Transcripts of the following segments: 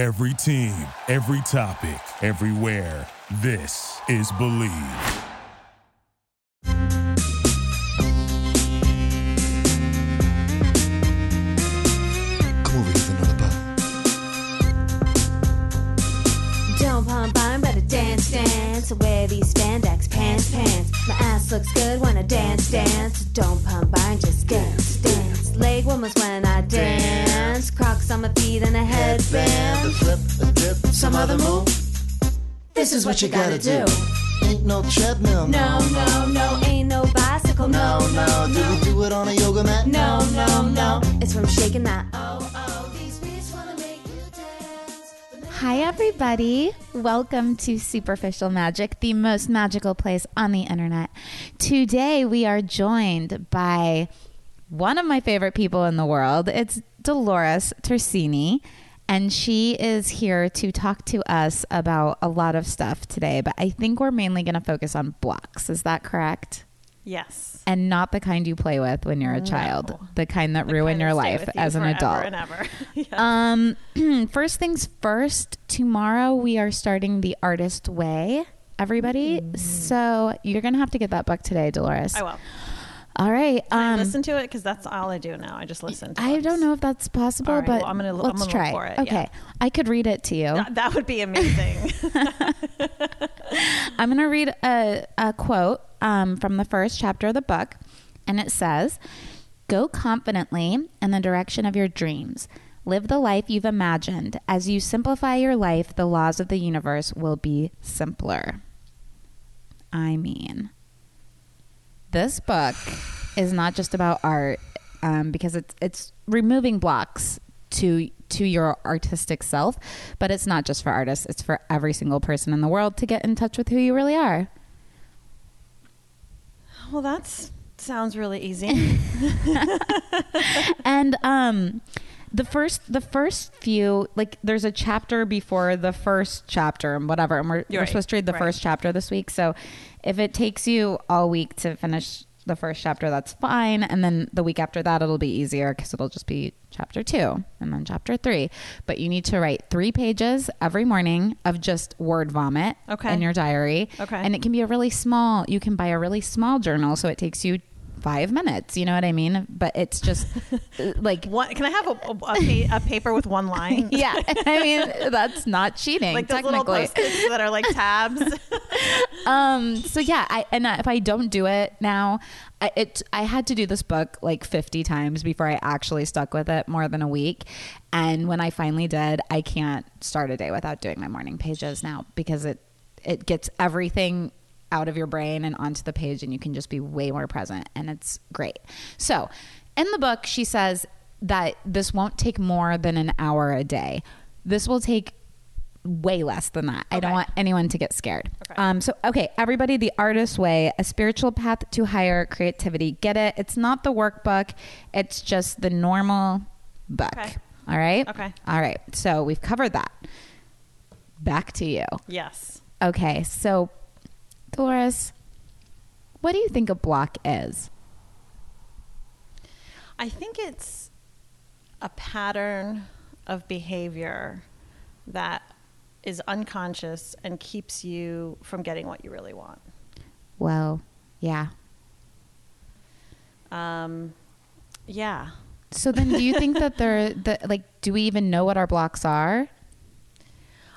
Every team, every topic, everywhere. This is Believe. Come over here for another bottle. Don't pump on, better dance, dance. Wear these spandex pants, pants. My ass looks good when I dance, dance. Don't pump on, just dance, dance. Leg warmers when I dance. Crocs on my feet and a A flip, a dip, some other move. This is what you gotta do. Ain't no treadmill. No, no, no, ain't no bicycle. no, no. Do we do it on a yoga mat? No, no, no. It's from shaking that. Oh, oh, these beats wanna make you dance. Hi, everybody. Welcome to Superficial Magic, the most magical place on the internet. Today, we are joined by one of my favorite people in the world. It's Dolores Tersini, and she is here to talk to us about a lot of stuff today. But I think we're mainly going to focus on blocks. Is that correct? Yes. And not the kind you play with when you're a child, No. the kind that The ruin kind your that life you as an adult. And ever. Yeah. Um, first things first, tomorrow we are starting The Artist Way, everybody. So you're going to have to get that book today, Dolores. I will. All right. I Um, listen to it because that's all I do now. I just listen. to I don't know if that's possible, right, but well, I'm gonna look- I'm let's gonna look try. for it, Okay. yeah. I could read it to you. That, that would be amazing. I'm going to read a, a quote um, from the first chapter of the book, and it says Go confidently in the direction of your dreams. Live the life you've imagined. As you simplify your life, the laws of the universe will be simpler. I mean, this book is not just about art um, because it's it's removing blocks to to your artistic self, but it's not just for artists. It's for every single person in the world to get in touch with who you really are. well, that sounds really easy. and um the first the first few like there's a chapter before the first chapter and whatever and we're, we're right, supposed to read the right. first chapter this week so if it takes you all week to finish the first chapter that's fine and then the week after that it'll be easier because it'll just be chapter two and then chapter three but you need to write three pages every morning of just word vomit Okay. in your diary Okay. and it can be a really small you can buy a really small journal so it takes you five minutes you know what i mean but it's just like One, can I have a, a, a, pa- a paper with one line? yeah, I mean that's not cheating Like those little post-its that are like tabs. um, so yeah, I and if I don't do it now, I, it I had to do this book like fifty times before I actually stuck with it more than a week. And when I finally did, I can't start a day without doing my morning pages now because it it gets everything out of your brain and onto the page and you can just be way more present and it's great. So, in the book she says that this won't take more than an hour a day. This will take way less than that. I don't want anyone to get scared. Okay. Um, so, okay, everybody, the artist way, a spiritual path to higher creativity. Get it? It's not the workbook, it's just the normal book. Okay. All right? Okay. All right. So, we've covered that. Back to you. yes. Okay. So, Dolores, what do you think a block is? I think it's a pattern of behavior that is unconscious and keeps you from getting what you really want. Well, yeah. Um, yeah. So then do you think that they're the like do we even know what our blocks are?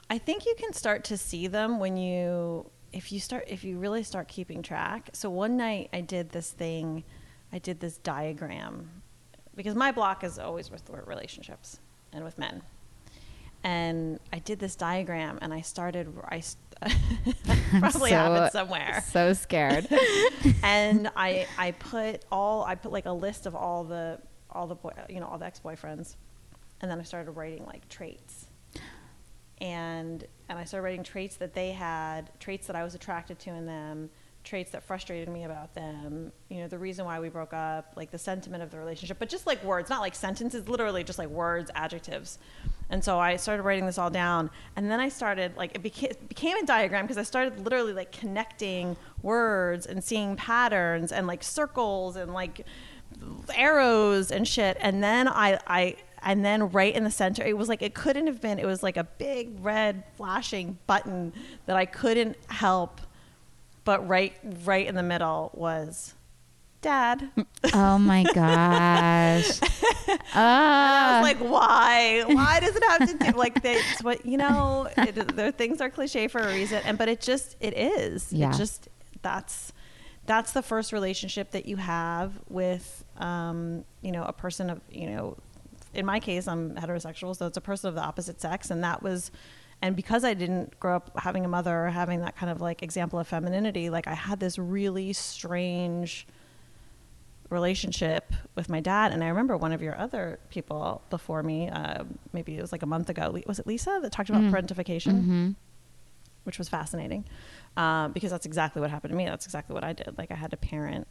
I think you can start to see them when you if you start if you really start keeping track. So one night I did this thing, I did this diagram because my block is always with relationships and with men. And I did this diagram and I started I probably so- have it somewhere. So scared. and I I put all I put like a list of all the all the boy you know all the ex boyfriends, and then I started writing like traits, and and I started writing traits that they had, traits that I was attracted to in them, traits that frustrated me about them, you know the reason why we broke up, like the sentiment of the relationship, but just like words, not like sentences, literally just like words, adjectives. And so I started writing this all down, and then I started like it became, it became a diagram because I started literally like connecting words and seeing patterns and like circles and like arrows and shit. And then I I and then right in the center, it was like it couldn't have been. It was like a big red flashing button that I couldn't help, but right right in the middle was, Dad. Oh my gosh. I Ah. was like, why? Why does it have to do like that's what you know? It, their things are cliche for a reason, and but it just it is. Yeah. It just that's that's the first relationship that you have with um, you know a person of you know. In my case, I'm heterosexual, so it's a person of the opposite sex, and that was. And because I didn't grow up having a mother or having that kind of like example of femininity, like I had this really strange relationship with my dad. And I remember one of your other people before me, uh, maybe it was like a month ago. Was it Lisa that talked about parentification, which was fascinating um, because that's exactly what happened to me. That's exactly what I did. Like I had to parent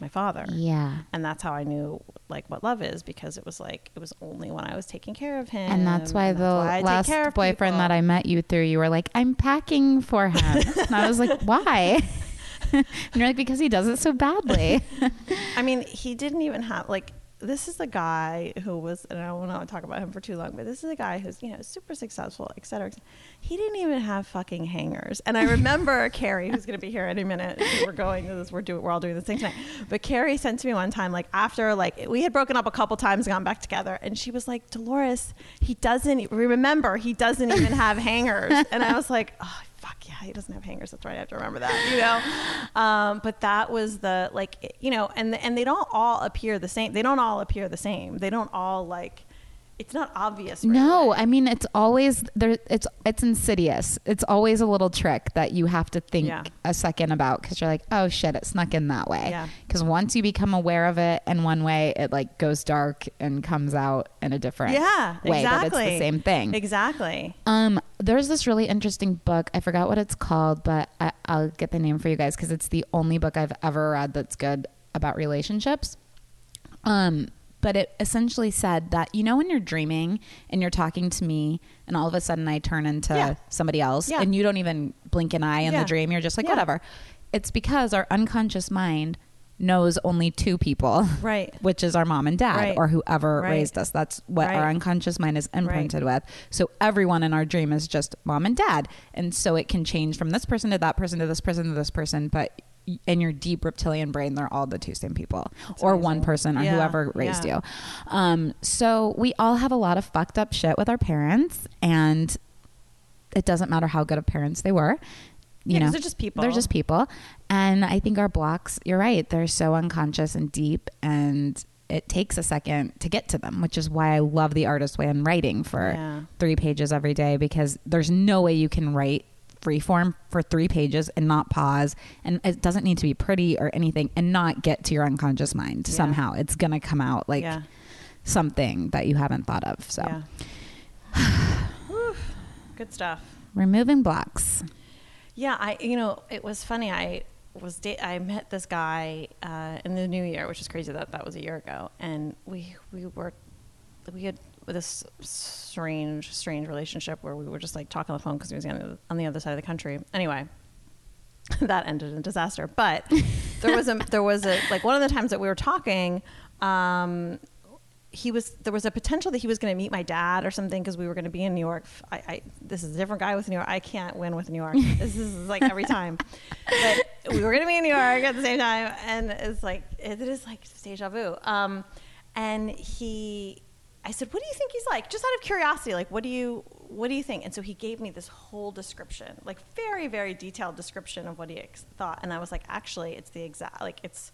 my father. Yeah. And that's how I knew like what love is because it was like it was only when I was taking care of him. And that's why and the I take last boyfriend people. that I met you through, you were like, I'm packing for him. and I was like, why? and you're like, because he does it so badly. I mean, he didn't even have like this is a guy who was, and I will not talk about him for too long, but this is a guy who's you know super successful, et cetera. et cetera. He didn't even have fucking hangers. And I remember Carrie, who's going to be here any minute. We're going to this. We're doing. We're all doing this thing tonight. But Carrie sent to me one time, like after like we had broken up a couple times, gone back together, and she was like, Dolores, he doesn't remember. He doesn't even have hangers. And I was like, oh fuck yeah, he doesn't have hangers. That's right. I have to remember that, you know? Um, but that was the, like, you know, and, and they don't all appear the same. They don't all appear the same. They don't all like, it's not obvious. right no, away. I mean it's always there. It's it's insidious. It's always a little trick that you have to think Yeah. a second about because you're like, oh shit, it snuck in that way. Yeah. Because once you become aware of it in one way, it like goes dark and comes out in a different yeah, way, exactly. but it's the same thing. Exactly. Um, there's this really interesting book. I forgot what it's called, but I, I'll get the name for you guys because it's the only book I've ever read that's good about relationships. Um, but it essentially said that you know when you're dreaming and you're talking to me, and all of a sudden I turn into Yeah. somebody else, Yeah. and you don't even blink an eye in Yeah. the dream. You're just like whatever. It's because our unconscious mind knows only two people, Right. Which is our mom and dad, Right. or whoever Right. raised us. That's what our unconscious mind is imprinted with. So everyone in our dream is just mom and dad. And so it can change from this person to that person to this person to this person. But in your deep reptilian brain, they're all the two same people or one person or Yeah, whoever raised yeah. you. Um, so we all have a lot of fucked up shit with our parents. And it doesn't matter how good of parents they were. You Yeah, know, they're just people. They're just people. And I think our blocks, you're right, they're so unconscious and deep. And it takes a second to get to them, which is why I love the artist way in writing for three pages every day because there's no way you can write free form for three pages and not pause. And it doesn't need to be pretty or anything and not get to your unconscious mind Yeah. somehow. It's going to come out like yeah. something that you haven't thought of. So Yeah. Good stuff. removing blocks. Yeah, I you know it was funny. I was da- I met this guy uh, in the new year, which is crazy that that was a year ago, and we we were we had this strange strange relationship where we were just like talking on the phone because he was on the, on the other side of the country. Anyway, that ended in disaster. But there was a there was a like one of the times that we were talking. Um, he was there was a potential that he was going to meet my dad or something because we were going to be in New York. I, I this is a different guy with New York. I can't win with New York. this is like every time. But we were going to be in New York at the same time, and it's like it is like deja vu. Um, and he, I said, "What do you think he's like?" Just out of curiosity, like, what do you what do you think? And so he gave me this whole description, like very very detailed description of what he ex- thought, and I was like, actually, it's the exact like it's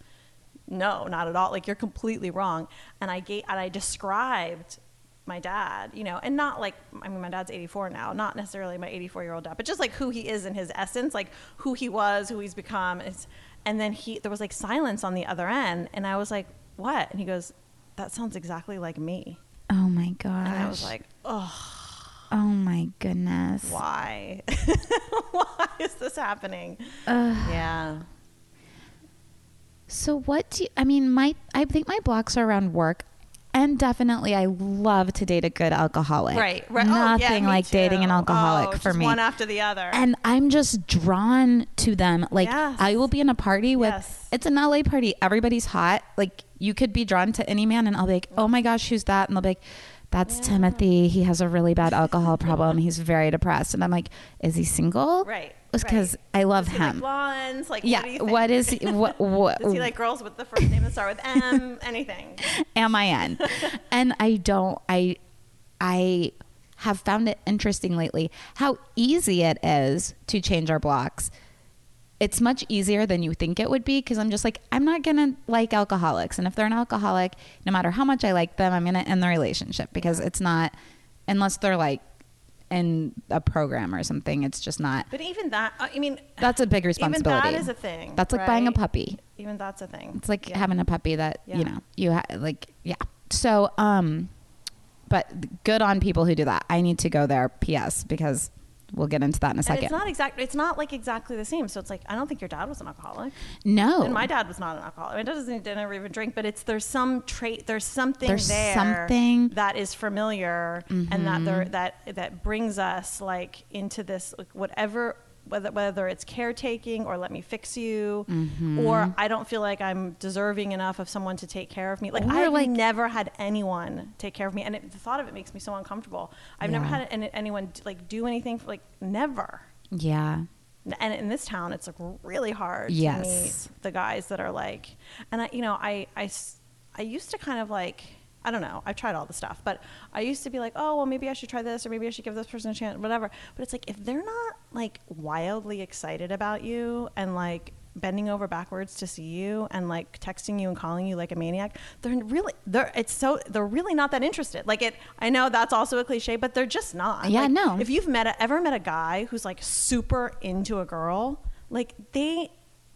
no, not at all. Like you're completely wrong. And I gave, and I described my dad, you know, and not like I mean my dad's 84 now, not necessarily my 84 year old dad, but just like who he is in his essence, like who he was, who he's become. It's, and then he there was like silence on the other end, and I was like, "What?" And he goes, "That sounds exactly like me." Oh my gosh. And I was like, "Oh, oh my goodness. why? why is this happening?" yeah. So what do you, I mean, my, I think my blocks are around work. And definitely, I love to date a good alcoholic. Right, right. Oh, yeah, Nothing like dating an oh, alcoholic Oh, for me. One after the other. and I'm just drawn to them. Like Yes. I will be in a party with Yes. it's an LA party. Everybody's hot. Like you could be drawn to any man and I'll be like, "Oh my gosh, who's that?" And they'll be like, That's Timothy. He has a really bad alcohol problem. He's very depressed. And I'm like, is he single? Right, because I love he like him. blondes? Like, yeah. what do you think? What is he? What, what Does he like girls with the first name that start with M? Anything? am in? and I don't. I I have found it interesting lately how easy it is to change our blocks. It's much easier than you think it would be because I'm just like I'm not gonna like alcoholics, and if they're an alcoholic, no matter how much I like them, I'm gonna end the relationship because it's not unless they're like in a program or something. It's just not. But even that, uh, I mean, That's a big responsibility. Even that is a thing. That's like buying a puppy. Even that's a thing. It's like Yeah. having a puppy that you know you ha- like yeah. So um, but good on people who do that. I need to go there. P.S. Because we'll get into that in a And second. it's not exactly. It's not like exactly the same. So it's like I don't think your dad was an alcoholic, no, and my dad was not an alcoholic. My dad doesn't didn't even drink, but it's there's some trait. There's something There's there. something- Mm-hmm. that is familiar, and that there that that brings us like into this like whatever. Whether, whether it's caretaking or let me fix you, Mm-hmm. or I don't feel like I'm deserving enough of someone to take care of me. Like I've like- never had anyone take care of me, and it, the thought of it makes me so uncomfortable. I've never had any, anyone like do anything for, like never. yeah, And in this town, it's like really hard Yes. to meet the guys that are like, and I, you know, I, I, I used to kind of like, I don't know, I've tried all the stuff, but I used to be like, oh, well, maybe I should try this or maybe I should give this person a chance, whatever. But it's like, if they're not like wildly excited about you and like bending over backwards to see you and like texting you and calling you like a maniac, they're really, they're, it's so, they're really not that interested. Like it, I know that's also a cliche, but they're just not. Yeah, Like, no. If you've met a, ever met a guy who's like super into a girl, like they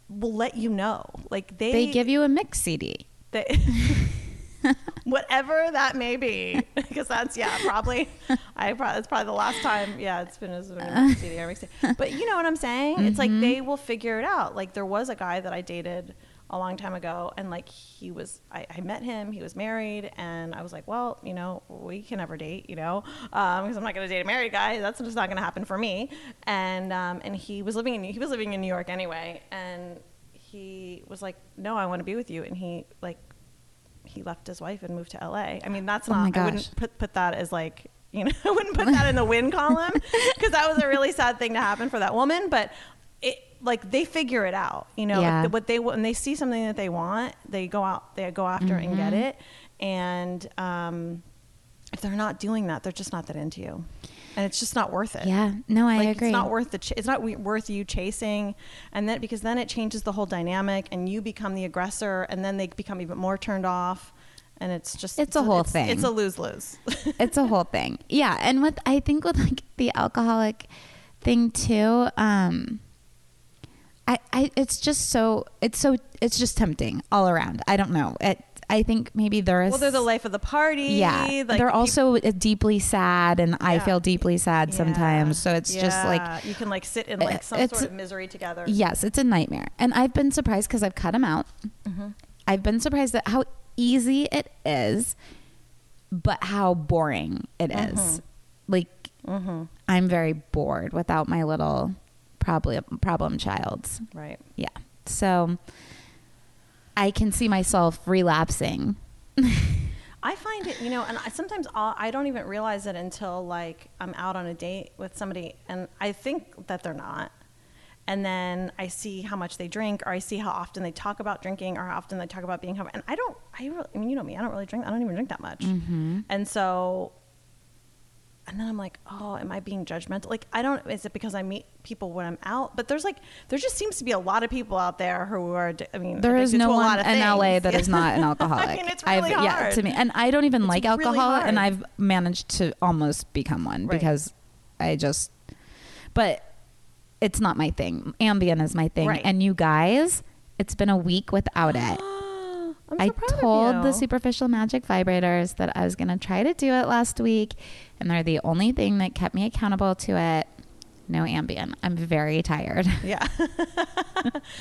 will let you know. Like they they give you a mix CD. they, whatever that may be, because that's yeah probably I probably it's probably the last time yeah it's been as a CD or mixtape. But you know what I'm saying? It's like they will figure it out. Like there was a guy that I dated a long time ago and like he was I, I met him he was married and i was like well you know we can never date you know because i'm not going to date a married guy that's just not going to happen for me and um, and he was living in he was living in new york anyway and he was like no i want to be with you and he like he left his wife and moved to LA. I mean, that's Oh not. I wouldn't put put that as like you know. I wouldn't put that in the win column because that was a really sad thing to happen for that woman. But it like they figure it out. You know, Yeah. like, what they when they see something that they want, they go out, they go after it and Mm-hmm. get it. And um, if they're not doing that, they're just not that into you, and it's just not worth it. Yeah, no, I like, agree. It's not worth the. Ch- it's not worth you chasing, and then because then it changes the whole dynamic, and you become the aggressor, and then they become even more turned off, and it's just It's a whole it's, thing. It's a lose lose. it's a whole thing. Yeah, and with I think with like the alcoholic thing too, um I I it's just so it's so it's just tempting all around. I don't know. It I think maybe there is well, they're the life of the party. Yeah. like, they're also deeply sad and I feel deeply sad Yeah. sometimes. So it's just like you can like sit in like some It's- sort of misery together. Yes, it's a nightmare. And I've been surprised because I've cut them out. Mm-hmm. I've been surprised at how easy it is, but how boring it Mm-hmm. is. Like, I'm very bored without my little problem problem child. Right. Yeah. So I can see myself relapsing. I find it, you know, and I, sometimes I'll, I don't even realize it until like I'm out on a date with somebody, and I think that they're not. And then I see how much they drink, or I see how often they talk about drinking, or how often they talk about being. And I don't, I, really, I mean, you know me, I don't really drink. I don't even drink that much. Mm-hmm. And so, and then I'm like, oh, am I being judgmental? Like, I don't. Is it because I meet people when I'm out? But there's like, there just seems to be a lot of people out there who are. I mean, There is no one in LA things. that is not an alcoholic. I mean, it's really I've, Yeah, hard. to me, and I don't even It's like really alcohol, and. I've managed to almost become one Right. because I just. But it's not my thing. Ambien is my thing, Right. and you guys, it's been a week without it. I'm I so of told the superficial magic vibrators that I was going to try to do it last week, and they're the only thing that kept me accountable to it. No Ambien. I'm very tired. Yeah.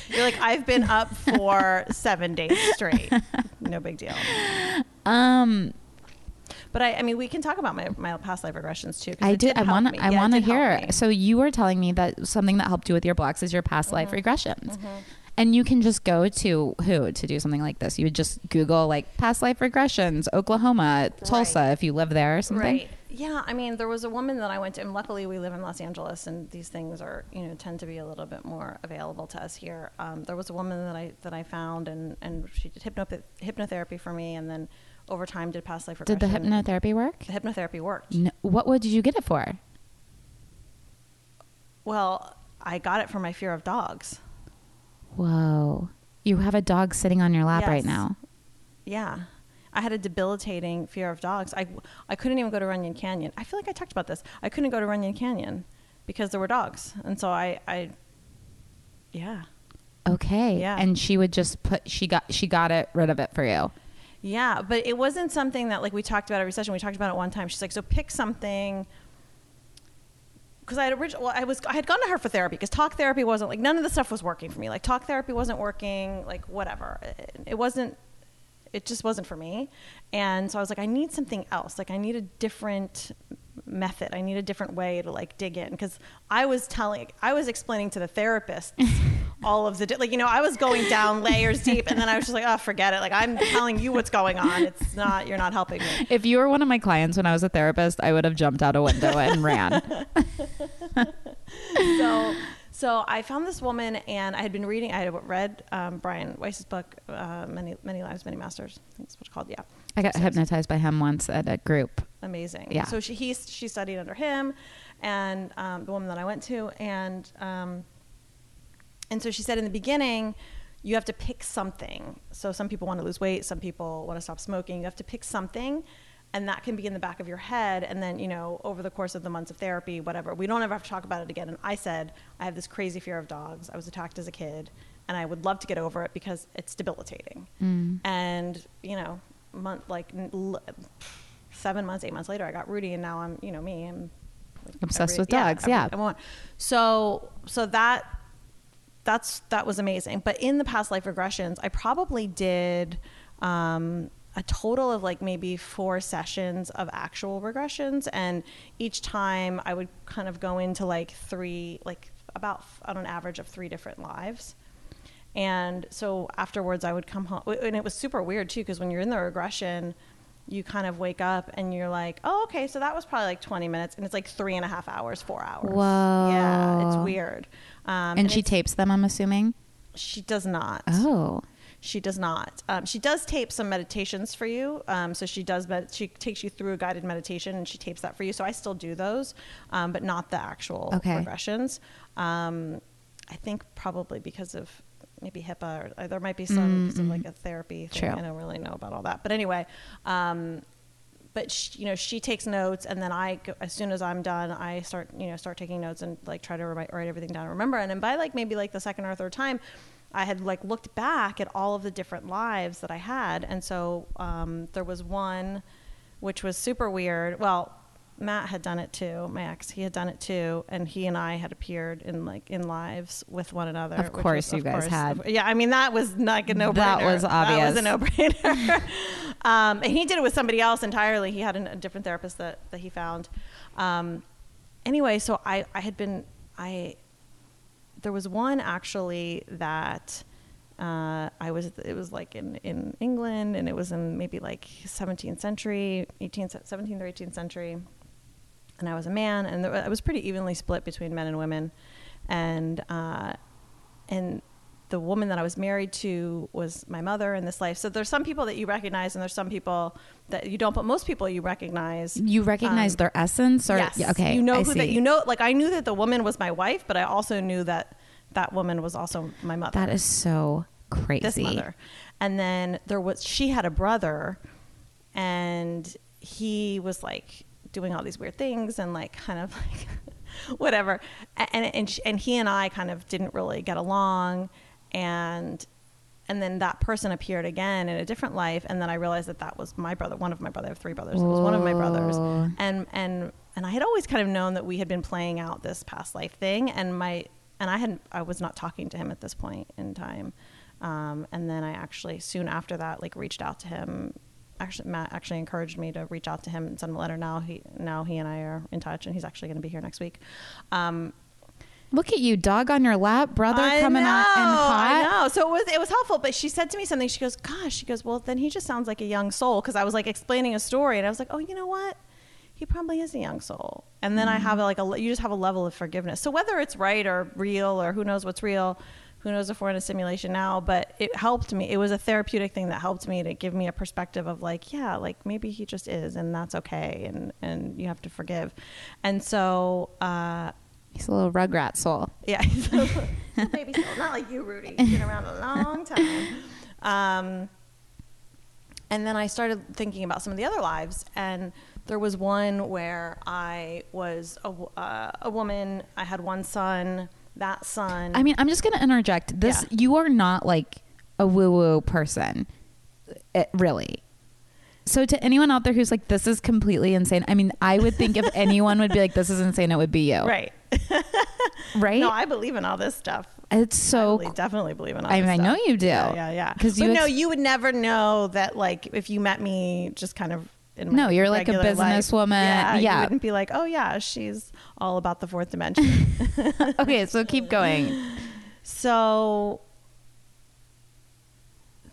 You're like, I've been up for seven days straight. No big deal. Um, But I, I mean, we can talk about my, my past life regressions too. I did. I want to. I Yeah, want to hear. Mm-hmm. So you were telling me that something that helped you with your blocks is your past life regressions, And you can just go to who to do something like this? You would just Google like past life regressions, Oklahoma, Tulsa, Right. if you live there or something. Right. Yeah, I mean, there was a woman that I went to, and luckily we live in Los Angeles, and these things are, you know, tend to be a little bit more available to us here. Um, there was a woman that I that I found, and and she did hypno- hypnotherapy for me, and then over time did past life Did the hypnotherapy work? The hypnotherapy worked. No, what would you get it for? Well, I got it for my fear of dogs. Whoa. You have a dog sitting on your lap right now. Yeah. I had a debilitating fear of dogs. I, I couldn't even go to Runyon Canyon. I feel like I talked about this. I couldn't go to Runyon Canyon because there were dogs. And so I, I yeah. Okay. Yeah. And she would just put she got she got it rid of it for you. Yeah, but it wasn't something that like we talked about every session. We talked about it one time. She's like, so pick something. Because I had originally, well, I was, I had gone to her for therapy because talk therapy wasn't like none of the stuff was working for me. Like talk therapy wasn't working. Like whatever, it, it wasn't. It just wasn't for me. And so I was like, I need something else. Like I need a different method. I need a different way to like dig in because I was telling, I was explaining to the therapist all of the di- like you know I was going down layers deep, and then I was just like, oh, forget it. Like I'm telling you what's going on. It's not. You're not helping me. If you were one of my clients when I was a therapist, I would have jumped out a window and ran. so so I found this woman, and I had been reading. I had read um, Brian Weiss's book, uh, "Many Many Lives, Many Masters." I think that's what it's called. Yeah, I got hypnotized by him once at a group. amazing. Yeah. So she he she studied under him, and um, the woman that I went to, and um, and so she said in the beginning, you have to pick something. So some people want to lose weight, some people want to stop smoking. You have to pick something. And that can be in the back of your head. And then, you know, over the course of the months of therapy, whatever, we don't ever have to talk about it again. And I said, I have this crazy fear of dogs. I was attacked as a kid, and I would love to get over it because it's debilitating. And, you know, month, like l- seven months, eight months later, I got Rudy, and now I'm, you know, me. I'm like Obsessed with dogs, yeah. I want. So, so that that's that was amazing. But in the past life regressions, I probably did um, a total of like maybe four sessions of actual regressions, and each time I would kind of go into like three, like about on an average of three different lives. And so afterwards, I would come home, and it was super weird too, because when you're in the regression, you kind of wake up and you're like, oh, okay, so that was probably like 20 minutes, and it's like three and a half hours, four hours. Whoa. Yeah, it's weird. Um, And she tapes them, I'm assuming. She does not. Oh. She does not. Um, she does tape some meditations for you. Um, so she does. Med- she takes you through a guided meditation, and she tapes that for you. So I still do those, um, but not the actual Okay. regressions. Um, I think probably because of maybe HIPAA, or uh, there might be some because of like a therapy thing. True. I don't really know about all that, but anyway. Um, but she, you know, she takes notes, and then I, go, as soon as I'm done, I start, you know, start taking notes and like try to write, write everything down, and remember. And then by like maybe like the second or third time, I had like looked back at all of the different lives that I had, and so um, there was one, which was super weird. Well, Matt had done it too. My ex, he had done it too, and he and I had appeared in like in lives with one another. Of course was, you guys had. Yeah, I mean that was like a no brainer. That was obvious. That was a no brainer. um, and he did it with somebody else entirely. He had an, a different therapist that, that he found. Um, anyway, so I, I had been, I, there was one actually that uh, I was, it was like in, in England and it was in maybe like 17th century, 18th, 17th or 18th century. And I was a man and I was pretty evenly split between men and women. And, uh, and the woman that I was married to was my mother in this life. So there's some people that you recognize, and there's some people that you don't. But most people you recognize. You recognize Um, their essence or yes. okay. You know I who that you know. Like I knew that the woman was my wife, but I also knew that that woman was also my mother. That is so crazy. this mother. And then there was she had a brother, and he was like doing all these weird things and like kind of like whatever. And and sh- and he and I kind of didn't really get along, and and then that person appeared again in a different life, and then I realized that that was my brother, one of my brother. I have three brothers. It was one of my brothers, and and and I had always kind of known that we had been playing out this past life thing, and my and I hadn't I was not talking to him at this point in time, um, and then I actually soon after that like reached out to him. Actually, Matt actually encouraged me to reach out to him and send him a letter. Now he now he and I are in touch, and he's actually going to be here next week. Um, Look at you, dog on your lap, brother I coming know, out and hot. I know. So it was it was helpful, but she said to me something. She goes, "Gosh," she goes, "Well, then he just sounds like a young soul." Because I was like explaining a story, and I was like, "Oh, you know what? He probably is a young soul." And then I have like a you just have a level of forgiveness. So whether it's right or real or who knows what's real, who knows if we're in a simulation now, but it helped me. It was a therapeutic thing that helped me to give me a perspective of like, yeah, like maybe he just is, and that's okay, and and you have to forgive. And so. uh He's a little rugrat soul. yeah, he's a little baby soul. Not like you, Rudy. He's been around a long time. Um, and then I started thinking about some of the other lives, and there was one where I was a, uh, a woman. I had one son. That son. I mean, I'm just going to interject. This Yeah. you are not like a woo woo person, it, really. So to anyone out there who's like, this is completely insane. I mean, I would think if anyone would be like, this is insane, it would be you, right. right? No, I believe in all this stuff. it's I so. believe- definitely believe in all I this mean, I know you do. Yeah, yeah, Because but you no, ex- you would never know that. Like, if you met me, just kind of. No, you're like a businesswoman. Yeah, Yeah. You wouldn't be like, oh yeah, she's all about the fourth dimension. okay, so keep going. So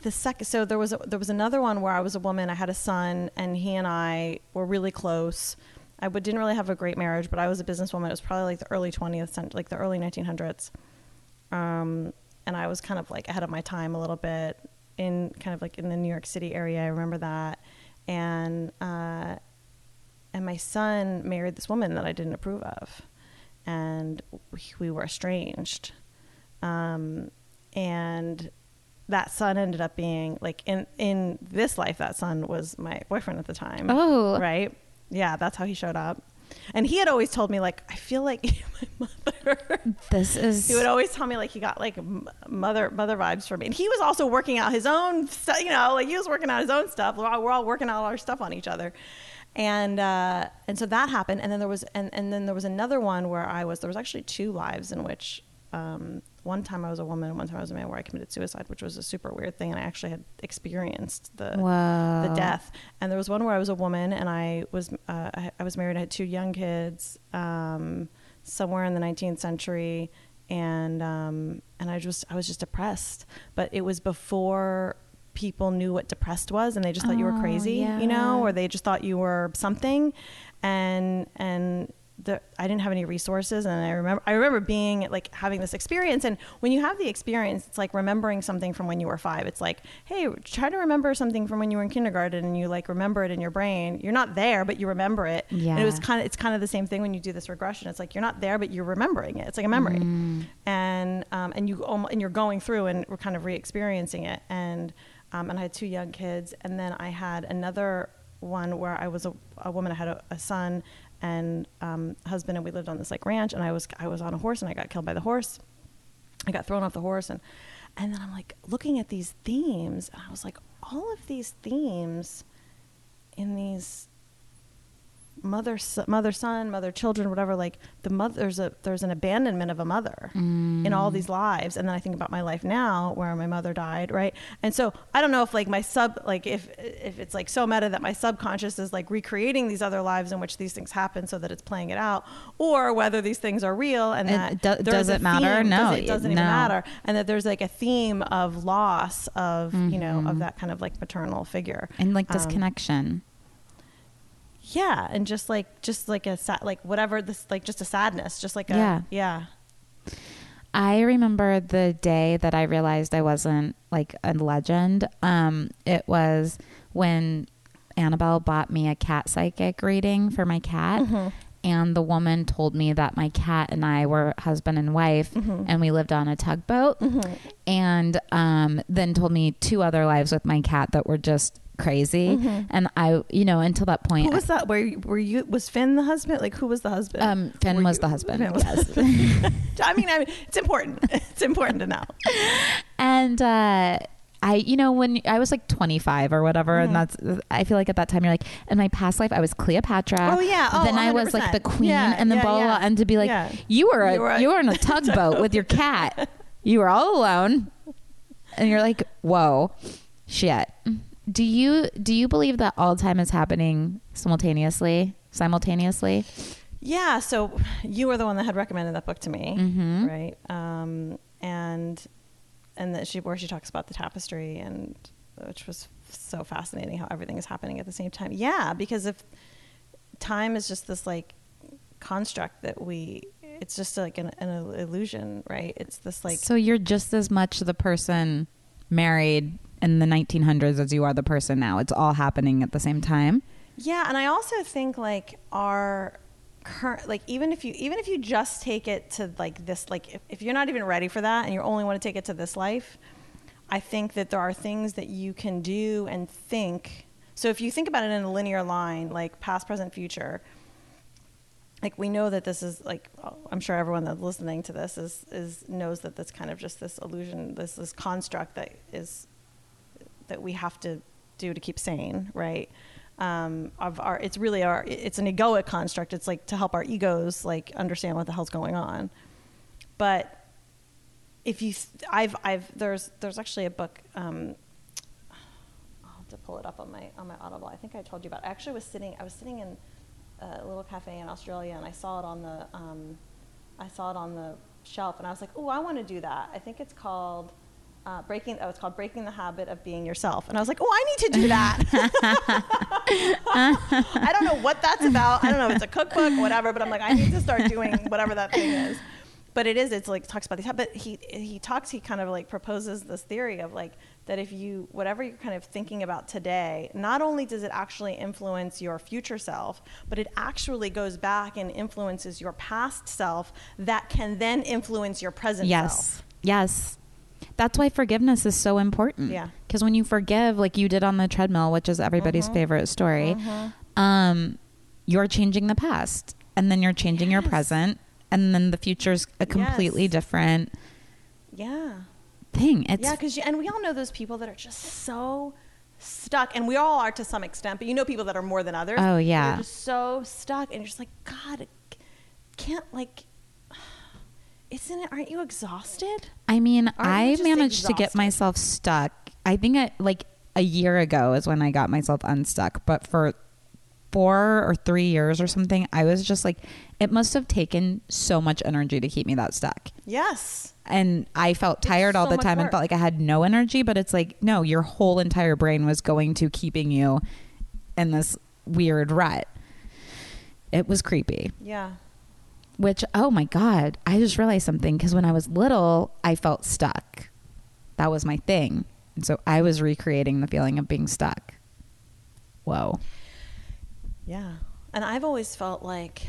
the second, so there was a, there was another one where I was a woman. I had a son, and he and I were really close. I would, didn't really have a great marriage, but I was a businesswoman. It was probably like the early 20th century, like the early 1900s. Um, and I was kind of like ahead of my time a little bit in kind of like in the New York City area. I remember that, and uh, and my son married this woman that I didn't approve of, and we, we were estranged. Um, and that son ended up being like in in this life. That son was my boyfriend at the time. Oh. right, yeah, that's how he showed up. And he had always told me like I feel like my mother. This is. He would always tell me like he got like mother mother vibes from me, and he was also working out his own stuff. You know, like he was working out his own stuff. We're all, we're all working out our stuff on each other, and uh, and so that happened. And then there was and, and then there was another one where I was there was actually two lives in which um, one time I was a woman one time I was a man where I committed suicide, which was a super weird thing, and I actually had experienced the Whoa. the death. And there was one where I was a woman and I was uh, I, I was married. I had two young kids, um, somewhere in the 19th century, and um, and I just I was just depressed. But it was before people knew what depressed was, and they just thought you were Oh, crazy, yeah. you know, or they just thought you were something, and and. The, I didn't have any resources, and I remember I remember being like having this experience. And when you have the experience, it's like remembering something from when you were five. It's like, hey, try to remember something from when you were in kindergarten, and you like remember it in your brain. You're not there, but you remember it. And it was kind of it's kind of the same thing when you do this regression. It's like you're not there, but you're remembering it. It's like a memory, and um, and you and you're going through and we're kind of re-experiencing it. And um, and I had two young kids, and then I had another one where I was a, a woman. I had a, a son and um, husband, and we lived on this like ranch. And I was I was on a horse, and I got killed by the horse. I got thrown off the horse, and and then I'm like looking at these themes, and I was like, all of these themes in these mother mother son mother children whatever like the mother there's a there's an abandonment of a mother in all these lives and then i think about my life now where my mother died right and so i don't know if like my sub like if if it's like so meta that my subconscious is like recreating these other lives in which these things happen so that it's playing it out or whether these things are real and It that do- does it matter? theme- No, does it, doesn't even matter and that there's like a theme of loss of you know Mm-hmm. of that kind of like maternal figure and like Um, disconnection. Yeah and just like just like a sad like whatever this like just a sadness just like a Yeah. yeah I remember the day that I realized I wasn't like a legend. Um, it was when Annabelle bought me a cat psychic reading for my cat. Mm-hmm. And the woman told me that my cat and I were husband and wife, Mm-hmm. and we lived on a tugboat. And um, then told me two other lives with my cat that were just crazy. And I, you know, until that point, Mm-hmm. who was that were you, were you was finn the husband like who was the husband um, Finn Were was you- the husband. Was- yes. i mean i mean it's important it's important to know and uh I, you know, when I was like 25 or whatever, Mm-hmm. and that's, I feel like at that time you're like, in my past life, I was Cleopatra. Oh, yeah. Oh, then I was like the queen, Yeah, and then yeah, blah, blah, yeah. And to be like, Yeah. you were a, You were a- you were in a tugboat with your cat. You were all alone. And you're like, whoa, shit. Do you, do you believe that all time is happening simultaneously? Simultaneously? Yeah, so you were the one that had recommended that book to me, Mhm. right? Um, and and that she where she talks about the tapestry and which was so fascinating how everything is happening at the same time. Yeah, because if time is just this like construct that we it's just like an, an illusion, right? It's this like so you're just as much the person married in the 1900s as you are the person now. It's all happening at the same time. Yeah, and I also think like our current like even if you even if you just take it to like this like if, if you're not even ready for that and you only want to take it to this life, I think that there are things that you can do and think. So if you think about it in a linear line, like past, present, future, like we know that this is like I'm sure everyone that's listening to this is is knows that that's kind of just this illusion, this this construct that is that we have to do to keep sane, right? Um, of our, it's really our, it's an egoic construct. It's like to help our egos like understand what the hell's going on. But if you, I've, I've, there's, there's actually a book. Um, I'll have to pull it up on my on my Audible. I think I told you about. It. I actually was sitting. I was sitting in a little cafe in Australia, and I saw it on the, um, I saw it on the shelf, and I was like, oh, I want to do that. I think it's called uh, breaking oh it's called breaking the habit of being yourself. And i was like oh i need to do that. I don't know what that's about. I don't know if it's a cookbook whatever but i'm like i need to start doing whatever that thing is. But it is it's like talks about these but he he talks he kind of like proposes this theory of like that if you whatever you're kind of thinking about today not only does it actually influence your future self but it actually goes back and influences your past self that can then influence your present Yes. self. Yes. That's why forgiveness is so important. Yeah. Because when you forgive, like you did on the treadmill, which is everybody's Mm-hmm. favorite story, um, you're changing the past and then you're changing your present and then the future's a completely Yes. different yeah thing. It's yeah, because and we all know those people that are just so stuck, and we all are to some extent. But you know people that are more than others. Oh, yeah. just so stuck, and you're just like, God, can't like. Isn't it? Aren't you exhausted? I mean, Aren't I managed to get myself stuck. I think I, like a year ago is when I got myself unstuck, but for four or three years or something, I was just like, it must have taken so much energy to keep me that stuck. Yes. And I felt tired all so the much time and felt like I had no energy, but it's like, no, your whole entire brain was going to keeping you in this weird rut. It was creepy Yeah. Which oh my god i just realized something because when i was little i felt stuck that was my thing and so i was recreating the feeling of being stuck whoa Yeah. And I've always felt like.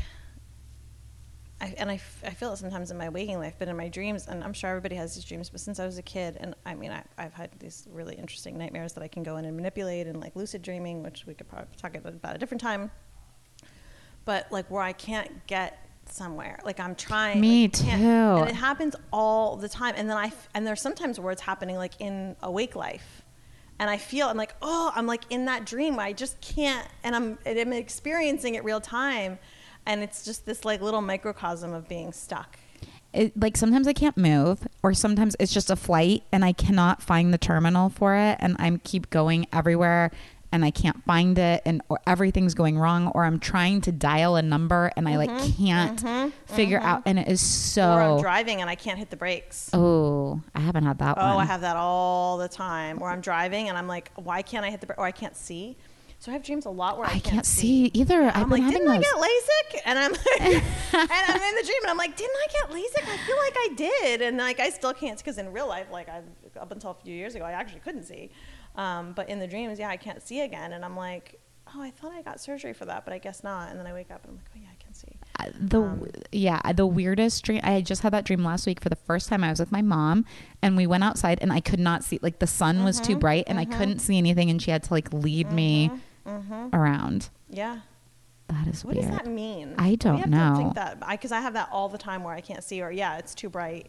I, and I, I feel it sometimes in my waking life, but in my dreams, and I'm sure everybody has these dreams, but since I was a kid, and I mean, I, I've had these really interesting nightmares that I can go in and manipulate, and like lucid dreaming, which we could probably talk about at a different time. But like where I can't get somewhere, like I'm trying. Me like, too. And it happens all the time, and then I, f- and there's sometimes where it's happening like in awake life and I feel I'm like, oh, I'm like in that dream. I just can't, and I'm and I'm experiencing it real time, and it's just this like little microcosm of being stuck. it, like sometimes i can't move or sometimes it's just a flight and i cannot find the terminal for it and i keep going everywhere and i can't find it and or everything's going wrong or i'm trying to dial a number and i like mm-hmm. can't mm-hmm. figure mm-hmm. out and it is so or I'm driving and I can't hit the brakes. oh i haven't had that Oh, one I have that all the time. Or I'm driving and I'm like, why can't I hit the? Or oh, I can't see. So I have dreams a lot where I, I can't see either. I'm been like, didn't those. I get LASIK? And I'm like, and I'm in the dream and I'm like, didn't I get LASIK? I feel like I did, and like I still can't because in real life, like I up until a few years ago, I actually couldn't see, um, but in the dreams, yeah, I can't see again, and I'm like, oh, I thought I got surgery for that, but I guess not. And then I wake up and I'm like, oh yeah, I can see. Uh, the Um, yeah the weirdest dream i just had that dream last week for the first time i was with my mom and we went outside and i could not see like the sun was Mm-hmm, too bright and i couldn't see anything and she had to like lead me around Yeah. that is Mm-hmm. What weird does that mean? I don't know. To think that because I, have that all the time where I can't see, or yeah, it's too bright,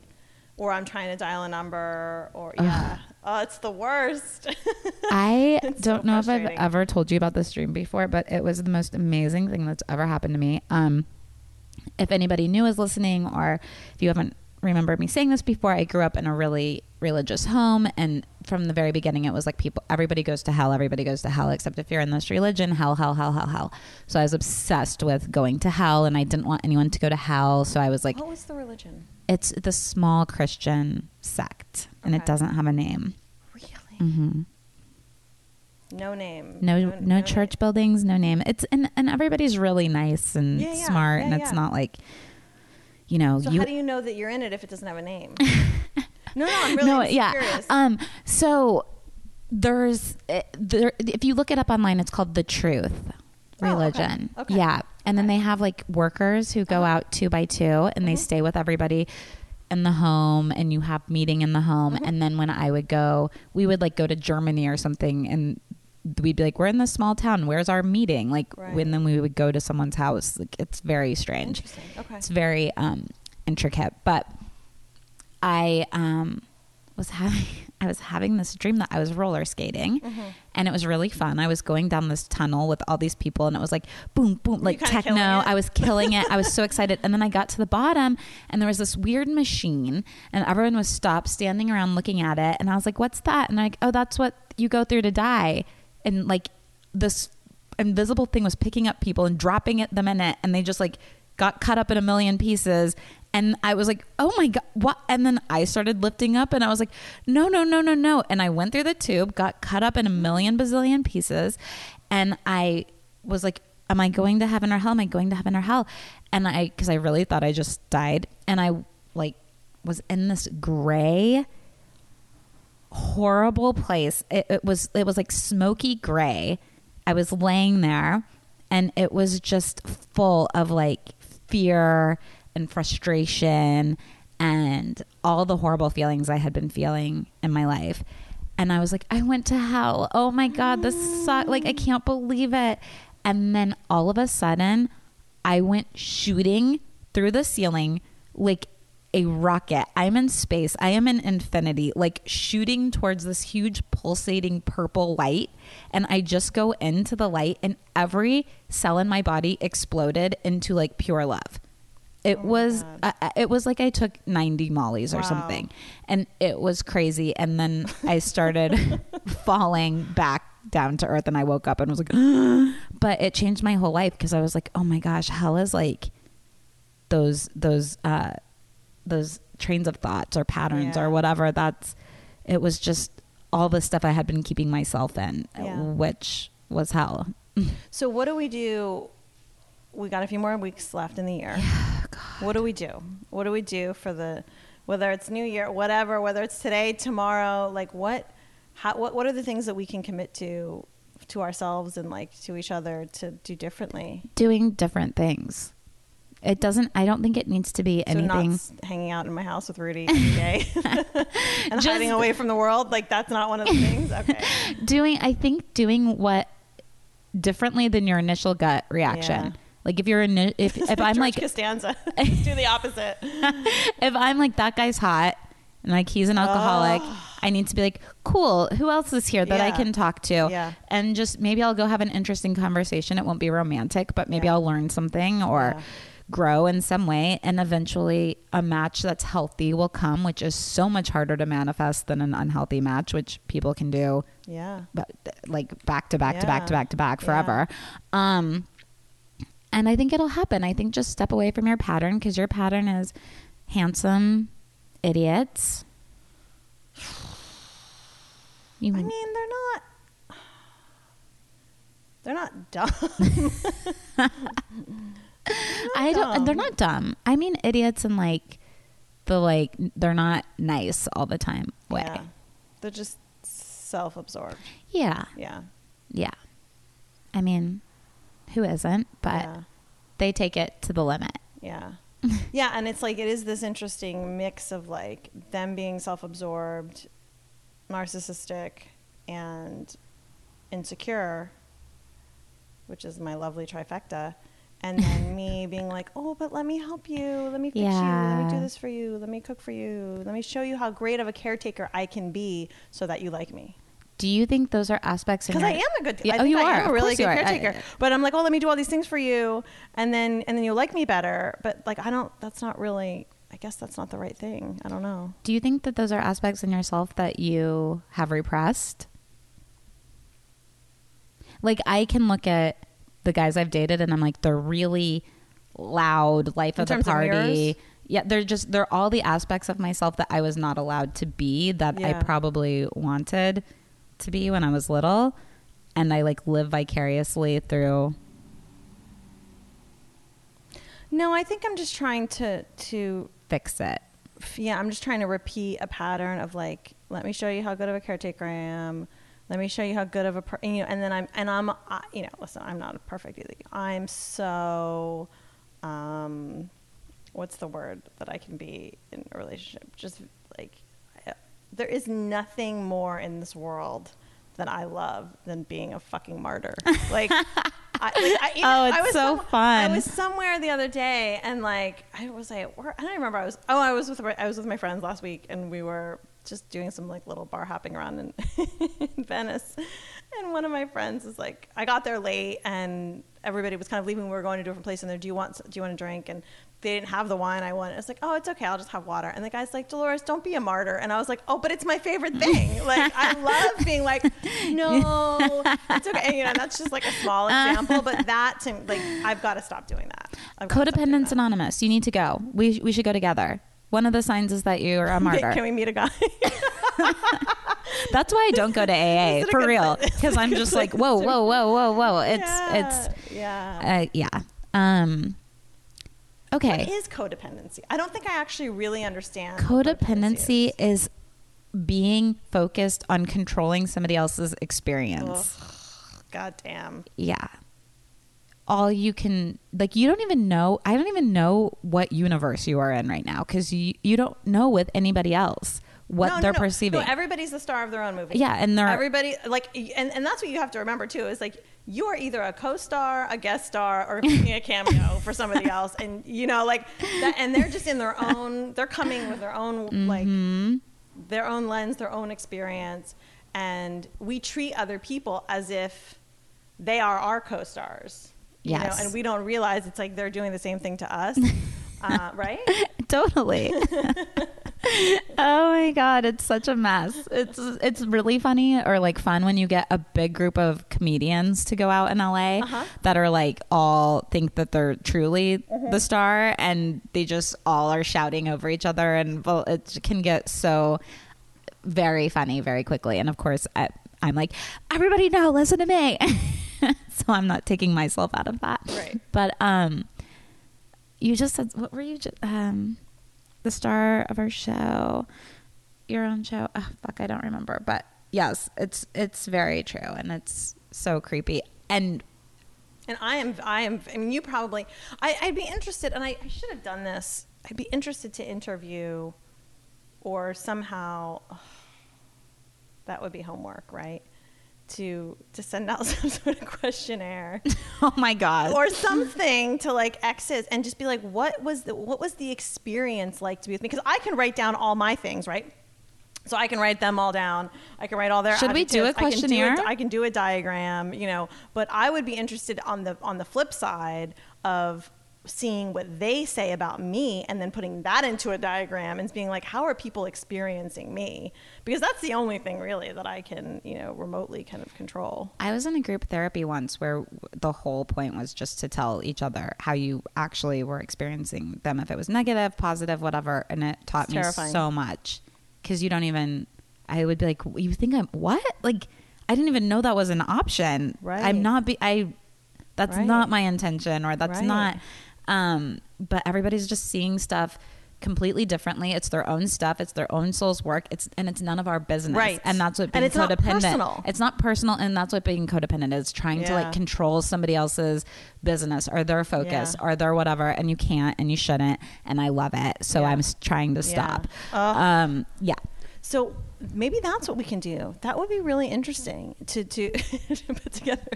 or I'm trying to dial a number, or yeah, oh, it's the worst. i It's don't know if i've ever told you about this dream before but it was the most amazing thing that's ever happened to me. Um if anybody new is listening or if you haven't remembered me saying this before i grew up in a really religious home and from the very beginning it was like people everybody goes to hell everybody goes to hell except if you're in this religion hell hell hell hell hell. So i was obsessed with going to hell and i didn't want anyone to go to hell so i was like what was the religion? It's the small christian sect and it doesn't have a name Really? hmm No name. no no, church buildings no name it's and, and everybody's really nice and Yeah, yeah, smart yeah, and it's yeah. not like you know So you how do you know that you're in it if it doesn't have a name? no, no, I'm really no, yeah. curious. Um, so there's eh, there if you look it up online, it's called the Truth Oh, okay. Religion. Okay. Yeah, and then they have like workers who go out two by two, and Mm-hmm. they stay with everybody in the home and you have meeting in the home Mm-hmm. and then when i would go we would like go to germany or something and we'd be like we're in this small town where's our meeting like Right. when then we would go to someone's house like it's very strange Okay. it's very um, intricate. But I um, was having I was having this dream that I was roller skating, Mm-hmm. and it was really fun. I was going down this tunnel with all these people, and it was like boom, boom, like techno. I was killing it. I was so excited, and then I got to the bottom, and there was this weird machine, and everyone was stopped, standing around, looking at it, and I was like, "What's that?" And like, "Oh, that's what you go through to die," and like this invisible thing was picking up people and dropping it them in it and they just like got cut up in a million pieces and I was like, "Oh my god, what?" And then I started lifting up and I was like, "No, no, no, no, no." And I went through the tube, got cut up in a million bazillion pieces, and I was like, "Am I going to heaven or hell? Am I going to heaven or hell?" And I cuz I really thought I just died and I like was in this gray horrible place. It, it was it was like smoky gray. I was laying there, and it was just full of like fear and frustration and all the horrible feelings I had been feeling in my life. And I was like, I went to hell. Oh my god, this sucks. Like I can't believe it. And then all of a sudden, I went shooting through the ceiling like a rocket. I'm in space. I am in infinity, like shooting towards this huge pulsating purple light. And I just go into the light, and every cell in my body exploded into like pure love. It was uh, it was like I took 90 mollies or something. And it was crazy. And then I started falling back down to earth and I woke up and was like but it changed my whole life because I was like, "Oh my gosh, hell is like those those uh those trains of thoughts or patterns Yeah. or whatever that's it was just all the stuff i had been keeping myself in Yeah. which was hell So what do we do? We got a few more weeks left in the year. What do we do? What do we do for the whether it's New Year, whatever, whether it's today, tomorrow, like what how what what are the things that we can commit to to ourselves and like to each other to do differently? doing different things it doesn't i don't think it needs to be So anything not hanging out in my house with Rudy every day and Just- hiding away from the world. Like that's not one of the things. Okay. doing i think doing what differently than your initial gut reaction Yeah. Like if you're in if if i'm like Costanza. do the opposite. if I'm like that guy's hot and like he's an alcoholic, I need to be like, cool. Who else is here that I can talk to? Yeah. And just maybe I'll go have an interesting conversation. It won't be romantic, but maybe Yeah. I'll learn something or Yeah. grow in some way. And eventually, a match that's healthy will come, which is so much harder to manifest than an unhealthy match, which people can do Yeah. but like back to back to back to back to back Yeah. forever. Um, and I think it'll happen. I think just step away from your pattern because your pattern is handsome idiots. You, I mean, they're not. They're not dumb. I don't. They're not dumb. I mean, idiots and like the like they're not nice all the time way. Yeah. They're just self-absorbed. Yeah, Yeah. yeah. I mean, who isn't? But yeah. they take it to the limit. Yeah. yeah, and it's like it is this interesting mix of like them being self-absorbed, narcissistic, and insecure, which is my lovely trifecta. And then me being like, oh, but let me help you. Let me fix you. Let me do this for you. Let me cook for you. Let me show you how great of a caretaker I can be so that you like me. Do you think those are aspects? in Because I am a good, Yeah, I oh, you I are. am a really good are. I- caretaker. Uh, uh, but I'm like, oh, let me do all these things for you, and then and then you'll like me better. But like, I don't. That's not really. I guess that's not the right thing. I don't know. Do you think that those are aspects in yourself that you have repressed? Like I can look at the guys I've dated and I'm like they're really loud, life In of the of party. mirrors? yeah, they're just they're all the aspects of myself that I was not allowed to be that I probably wanted to be when I was little and I like live vicariously through No, I think I'm just trying to to fix it. yeah, I'm just trying to repeat a pattern of like, let me show you how good of a caretaker I am. Let me show you how good of a, per- you know, and then I'm, and I'm, I, you know, listen, I'm not a perfect either. I'm so, um, what's the word that I can be in a relationship? Just like, there is nothing more in this world that I love than being a fucking martyr. Like, I, like, I, you Oh, know, it's I was so some- fun. I was somewhere the other day and like I was like where, I don't remember I was oh I was with my- I was with my friends last week and we were just doing some like little bar hopping around in, in Venice and one of my friends was like I got there late and everybody was kind of leaving we were going to a different place and they're do you want do you want a drink and they didn't have the wine I wanted. It's like, oh, it's okay. I'll just have water. And the guy's like, Dolores, don't be a martyr. And I was like, oh, but it's my favorite thing. like, I love being like, no, it's okay. And, you know, that's just like a small example, but that to like, I've got to stop doing that. I've gotta doing Codependence that. Anonymous. You need to go. We we should go together. One of the signs is that you're a martyr. Can we meet a guy? That's why I don't go to AA Is it a for real place- is it because I'm just like whoa whoa whoa whoa whoa. It's yeah, it's yeah. uh, yeah. Um. Okay. What is codependency? I don't think I actually really understand. Codependency is. is being focused on controlling somebody else's experience. God damn. Yeah. All you can like you don't even know I don't even know what universe you are in right now cuz you you don't know with anybody else what No, they're no. perceiving. No, everybody's the star of their own movie. Yeah, and they're- everybody like, and, and that's what you have to remember too. Is like you are either a co-star, a guest star, or a cameo for somebody else, and you know, like that. And they're just in their own. They're coming with their own Mm-hmm. like their own lens, their own experience, and we treat other people as if they are our co-stars. You Yes. know, and we don't realize it's like they're doing the same thing to us, uh, right? totally. oh my god, it's such a mess. It's it's really funny or like fun when you get a big group of comedians to go out in LA Uh-huh. that are like all think that they're truly Mm-hmm. the star and they just all are shouting over each other and well, it can get so very funny very quickly. And of course, I, I'm like, everybody now listen to me. so I'm not taking myself out of that. Right. But um, you just said what were you just um, the star of our show, your own show. Oh, fuck, I don't remember. But yes, it's it's very true, and it's so creepy. And And I am, I am, I mean, you probably, I, I'd be interested, and I, I should have done this. I'd be interested to interview or somehow, that would be homework, right? To, to send out some sort of questionnaire oh my god, or something to like exit and just be like, what was the, what was the experience like to be with me? Because I can write down all my things, right? So I can write them all down. I can write all their. Should we do a adjectives. I can do questionnaire? I can do a diagram, you know. But I would be interested on the on the flip side of seeing what they say about me and then putting that into a diagram and being like, how are people experiencing me? Because that's the only thing really that I can, you know, remotely kind of control. I was in a group therapy once where the whole point was just to tell each other how you actually were experiencing them, if it was negative, positive, whatever. And it taught It's me terrifying. so much because you don't even, I would be like, you think I'm what? Like, I didn't even know that was an option. Right. I'm not, be, I, that's Right. not my intention or that's Right. not, um, but everybody's just seeing stuff completely differently. It's their own stuff. It's their own soul's work. It's, and it's none of our business. Right. And that's what And being it's not codependent. personal. It's not personal, and that's what being codependent is trying to like control somebody else's business or their focus Yeah. or their whatever, and you can't and you shouldn't. And I love it, so Yeah. I'm trying to Yeah. stop. Ugh. Um, yeah, So maybe that's what we can do. That would be really interesting to to, to put together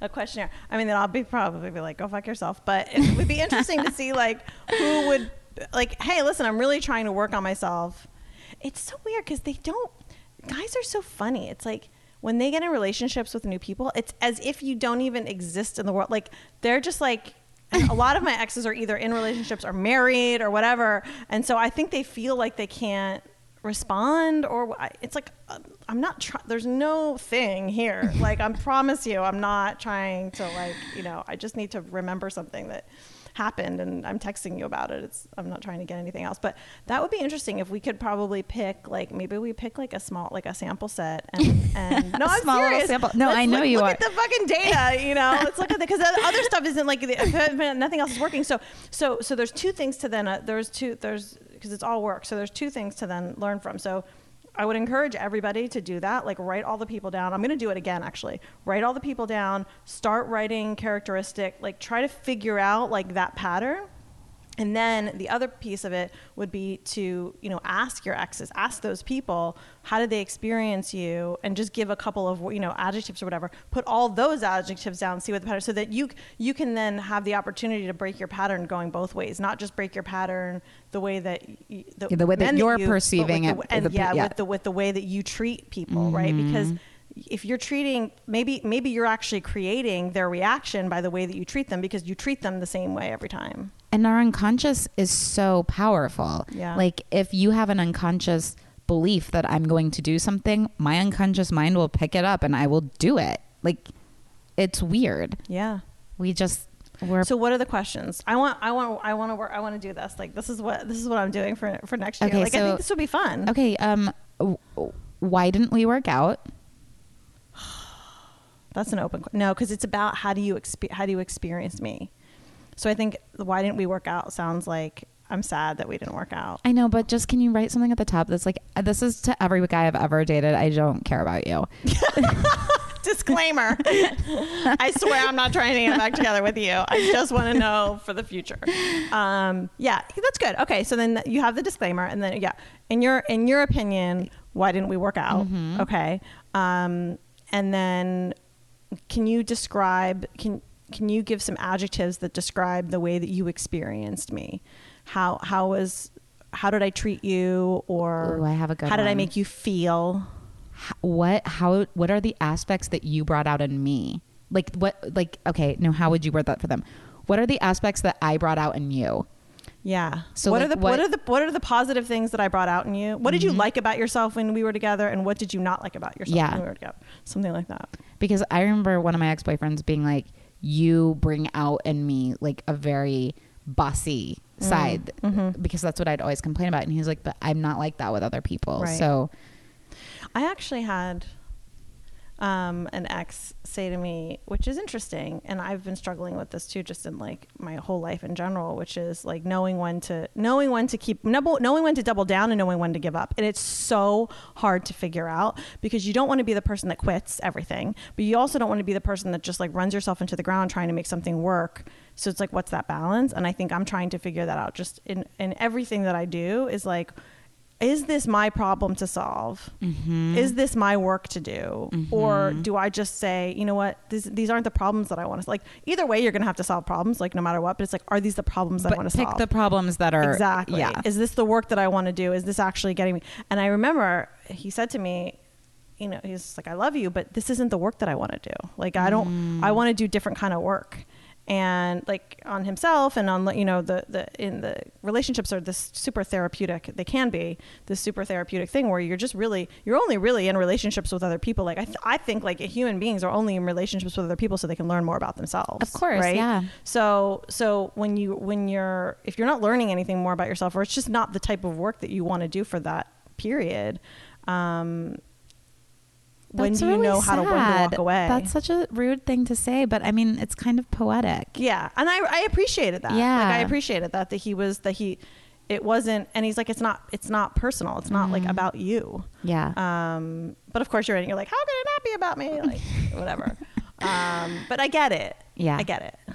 a questionnaire. I mean, then I'll be probably be like, "Go fuck yourself," but it would be interesting to see like who would like, "Hey, listen, I'm really trying to work on myself." It's so weird because they don't. Guys are so funny. It's like when they get in relationships with new people, it's as if you don't even exist in the world. Like they're just like a lot of my exes are either in relationships or married or whatever. And so I think they feel like they can't respond or it's like uh, I'm not trying there's no thing here. Like I promise you I'm not trying to like, you know, I just need to remember something that happened and I'm texting you about it. It's I'm not trying to get anything else. But that would be interesting if we could probably pick like maybe we pick like a small like a sample set and, and no, A I'm small serious. sample. No, Let's I know look, you look are. at the fucking data, you know. Let's look at the because the other stuff isn't like the, nothing else is working. So so so there's two things to then uh, there's two there's because it's all work. So there's two things to then learn from. So I would encourage everybody to do that. Like write all the people down. I'm going to do it again actually. Write all the people down. Start writing characteristic. Like try to figure out like that pattern. And then the other piece of it would be to, you know, ask your exes, ask those people, how did they experience you, and just give a couple of, you know, adjectives or whatever. Put all those adjectives down, see what the pattern, so that you you can then have the opportunity to break your pattern going both ways, not just break your pattern the way that y- the, Yeah, the way that you're you- but with perceiving the- it, and the yeah, yeah. with the with the way that you treat people, right? Mm-hmm. Because if you're treating maybe maybe you're actually creating their reaction by the way that you treat them because you treat them the same way every time. And our unconscious is so powerful. Yeah. Like if you have an unconscious belief that I'm going to do something, my unconscious mind will pick it up and I will do it. Like it's weird. Yeah. We just we're So what are the questions? I want I want I want to work I want to do this. Like this is what this is what I'm doing for for next year. Okay, like I think this would be fun. Okay, um why didn't we work out? That's an open no because it's about how do you expe- how do you experience me. So I think why didn't we work out sounds like I'm sad that we didn't work out. I know, but just can you write something at the top that's like this is to every guy I've ever dated. I don't care about you. Disclaimer. I swear I'm not trying to get back together with you. I just want to know for the future. Um, yeah, that's good. Okay, so then you have the disclaimer, and then yeah, in your in your opinion, why didn't we work out? Okay, um, and then can you describe can can you give some adjectives that describe the way that you experienced me? How how was how did I treat you, or Ooh, I have a good how did I make you feel? What how what are the aspects that you brought out in me like what like okay no how would you word that for them what are the aspects that i brought out in you Yeah. So, what like, are the what- what, are the what are the positive things that I brought out in you? What did you mm-hmm. like about yourself when we were together, and what did you not like about yourself Yeah. when we were together? Something like that. because i remember one of my ex-boyfriends being like you bring out in me like a very bossy Mm, side mm-hmm. because that's what i'd always complain about and he's like but i'm not like that with other people Right. so I actually had um, an ex say to me, which is interesting, and I've been struggling with this too, just in like my whole life in general, which is like knowing when to knowing when to keep knowing when to double down and knowing when to give up, and it's so hard to figure out because you don't want to be the person that quits everything, but you also don't want to be the person that just like runs yourself into the ground trying to make something work. So it's like, what's that balance? And I think I'm trying to figure that out. Just in in everything that I do is like is this my problem to solve? Mm-hmm. Is this my work to do? Or mm-hmm. do I just say, you know what, this, these aren't the problems that I want to like? Either way, you're going to have to solve problems, like no matter what. But it's like, are these the problems I but want to solve? pick the problems that are exactly. yeah Is this the work that I want to do? Is this actually getting me? And I remember he said to me, you know, he's like, I love you, but this isn't the work that I want to do. Like, I don't, I mm. want to do different kind of work. And like on himself and on, you know, the, the, in the relationships are this super therapeutic, they can be this super therapeutic thing where you're just really, you're only really in relationships with other people. Like, I, th- I think like human beings are only in relationships with other people so they can learn more about themselves. Of course, right? yeah. So so when you when you're if you're not learning anything more about yourself or it's just not the type of work that you want to do for that period, um, when That's do you really know how to when to walk away? that's such a rude thing to say but i mean it's kind of poetic yeah, and I I appreciated that. Yeah. like, I appreciated that that he was that he. It wasn't, and he's like, it's not, it's not personal. It's not Mm-hmm. like about you. yeah Um, but of course you're in. it, You're like, how can it not be about me? Like, whatever. um, but I get it. Yeah. I get it.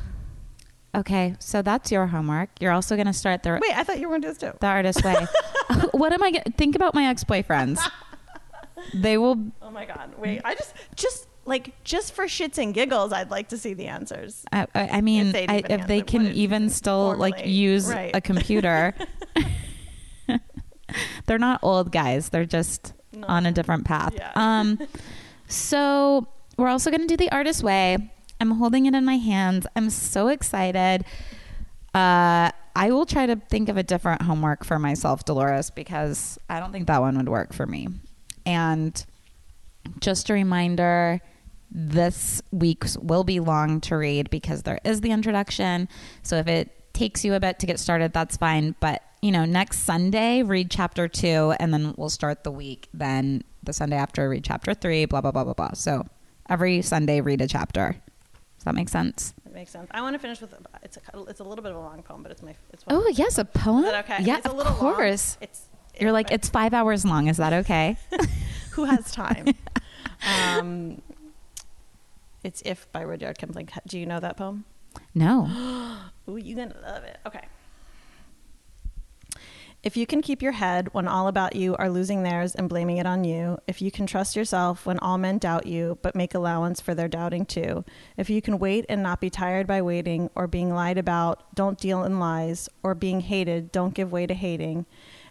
okay so that's your homework you're also going to start the Wait, I thought you were going to do this too. the artist way. what am I? Gonna, think about my ex boyfriends. They will. Oh my god! Wait, I just just like just for shits and giggles, I'd like to see the answers. I, I I mean, If I, if they can even still like use right. a computer. they're not old guys. They're just on a different path. Yeah. Um, so we're also going to do the artist way. I'm holding it in my hands. I'm so excited. Uh, I will try to think of a different homework for myself, Dolores, because I don't think that one would work for me. And just a reminder this week's will be long to read because there is the introduction. So if it takes you a bit to get started, that's fine. But, you know, next Sunday, read chapter two, and then we'll start the week. Then the Sunday after, read chapter three, blah, blah, blah, blah, blah. So every Sunday, read a chapter. Does that make sense? It makes sense. I want to finish with it's a it's a little bit of a long poem, but it's my it's. Oh, yes, a poem? Is that okay? Yeah, it's a of little long. course. It's You're like, it's five hours long. Is that okay? who has time? um, it's if by Rudyard Kipling. Do you know that poem? no. Ooh, you're gonna love it. Okay. If you can keep your head when all about you are losing theirs and blaming it on you, if you can trust yourself when all men doubt you but make allowance for their doubting too, if you can wait and not be tired by waiting or being lied about, don't deal in lies, or being hated, don't give way to hating,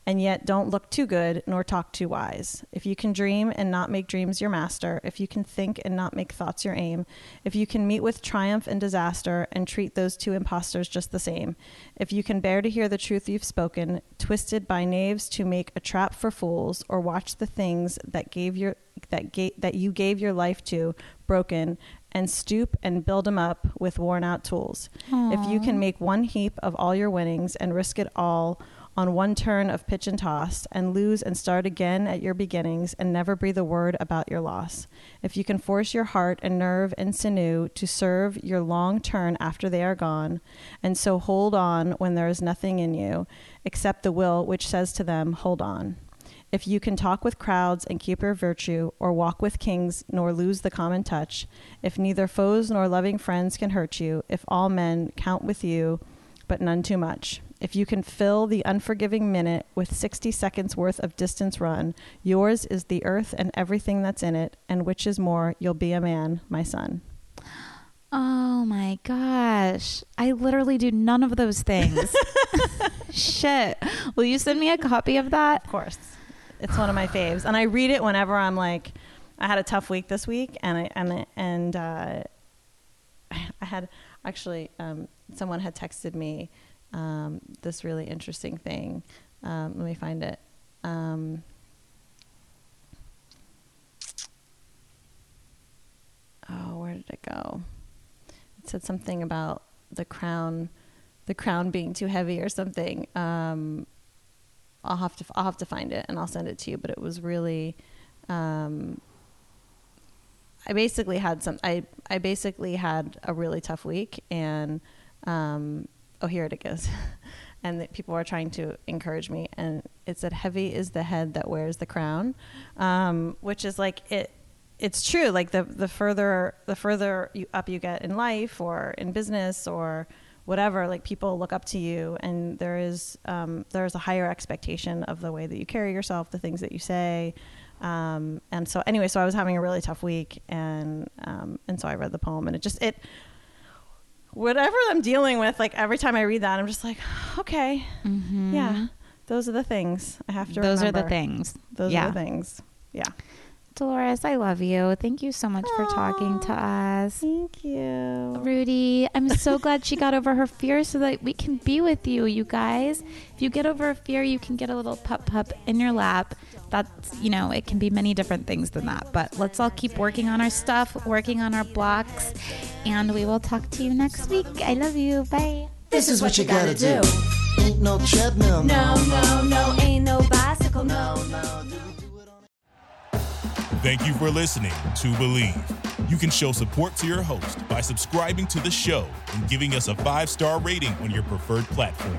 and yet don't look too good nor talk too wise. If you can dream and not make dreams your master, if you can think and not make thoughts your aim, if you can meet with triumph and disaster and treat those two impostors just the same, if you can bear to hear the truth you've spoken, twisted by knaves to make a trap for fools, or watch the things that gave your that ga- that you gave your life to broken and stoop and build build 'em up with worn out tools. If you can make one heap of all your winnings and risk it all on one turn of pitch and toss and lose and start again at your beginnings and never breathe a word about your loss. If you can force your heart and nerve and sinew to serve your long turn after they are gone, and so hold on when there is nothing in you except the will which says to them, Hold on. If you can talk with crowds and keep your virtue, or walk with kings nor lose the common touch, if neither foes nor loving friends can hurt you, if all men count with you, but none too much. If you can fill the unforgiving minute with 60 seconds worth of distance run, yours is the earth and everything that's in it, and which is more, you'll be a man, my son. Oh my gosh. I literally do none of those things. Shit. Will you send me a copy of that? Of course. It's one of my faves. And I read it whenever I'm like, I had a tough week this week, and I and and uh, I had actually um, someone had texted me um, this really interesting thing. Um, let me find it. Um, oh, where did it go? It said something about the crown, the crown being too heavy or something. Um, I'll have to I'll have to find it and I'll send it to you. But it was really, um, I basically had some. I I basically had a really tough week and. Um, oh, here it goes. and people are trying to encourage me. And it said, "Heavy is the head that wears the crown," um, which is like it. It's true. Like the the further the further you, up you get in life or in business or whatever, like people look up to you, and there is um, there's a higher expectation of the way that you carry yourself, the things that you say. Um, and so anyway, so I was having a really tough week, and um, and so I read the poem, and it just it whatever I'm dealing with, like every time I read that, I'm just like, okay, yeah, those are the things I have to. Mm-hmm. Those are the things. Those yeah. are the things. Yeah. Dolores, I love you. Thank you so much for talking to us. Thank you. Rudy, I'm so glad she got over her fear so that we can be with you, you guys. If you get over a fear, you can get a little pup pup in your lap. That's, you know, it can be many different things than that. But let's all keep working on our stuff, working on our blocks, and we will talk to you next week. I love you. Bye. This is what you gotta do. Ain't no treadmill. No, no, no, ain't no bicycle, no. Thank you for listening to Bleav. You can show support to your host by subscribing to the show and giving us a five star rating on your preferred platform.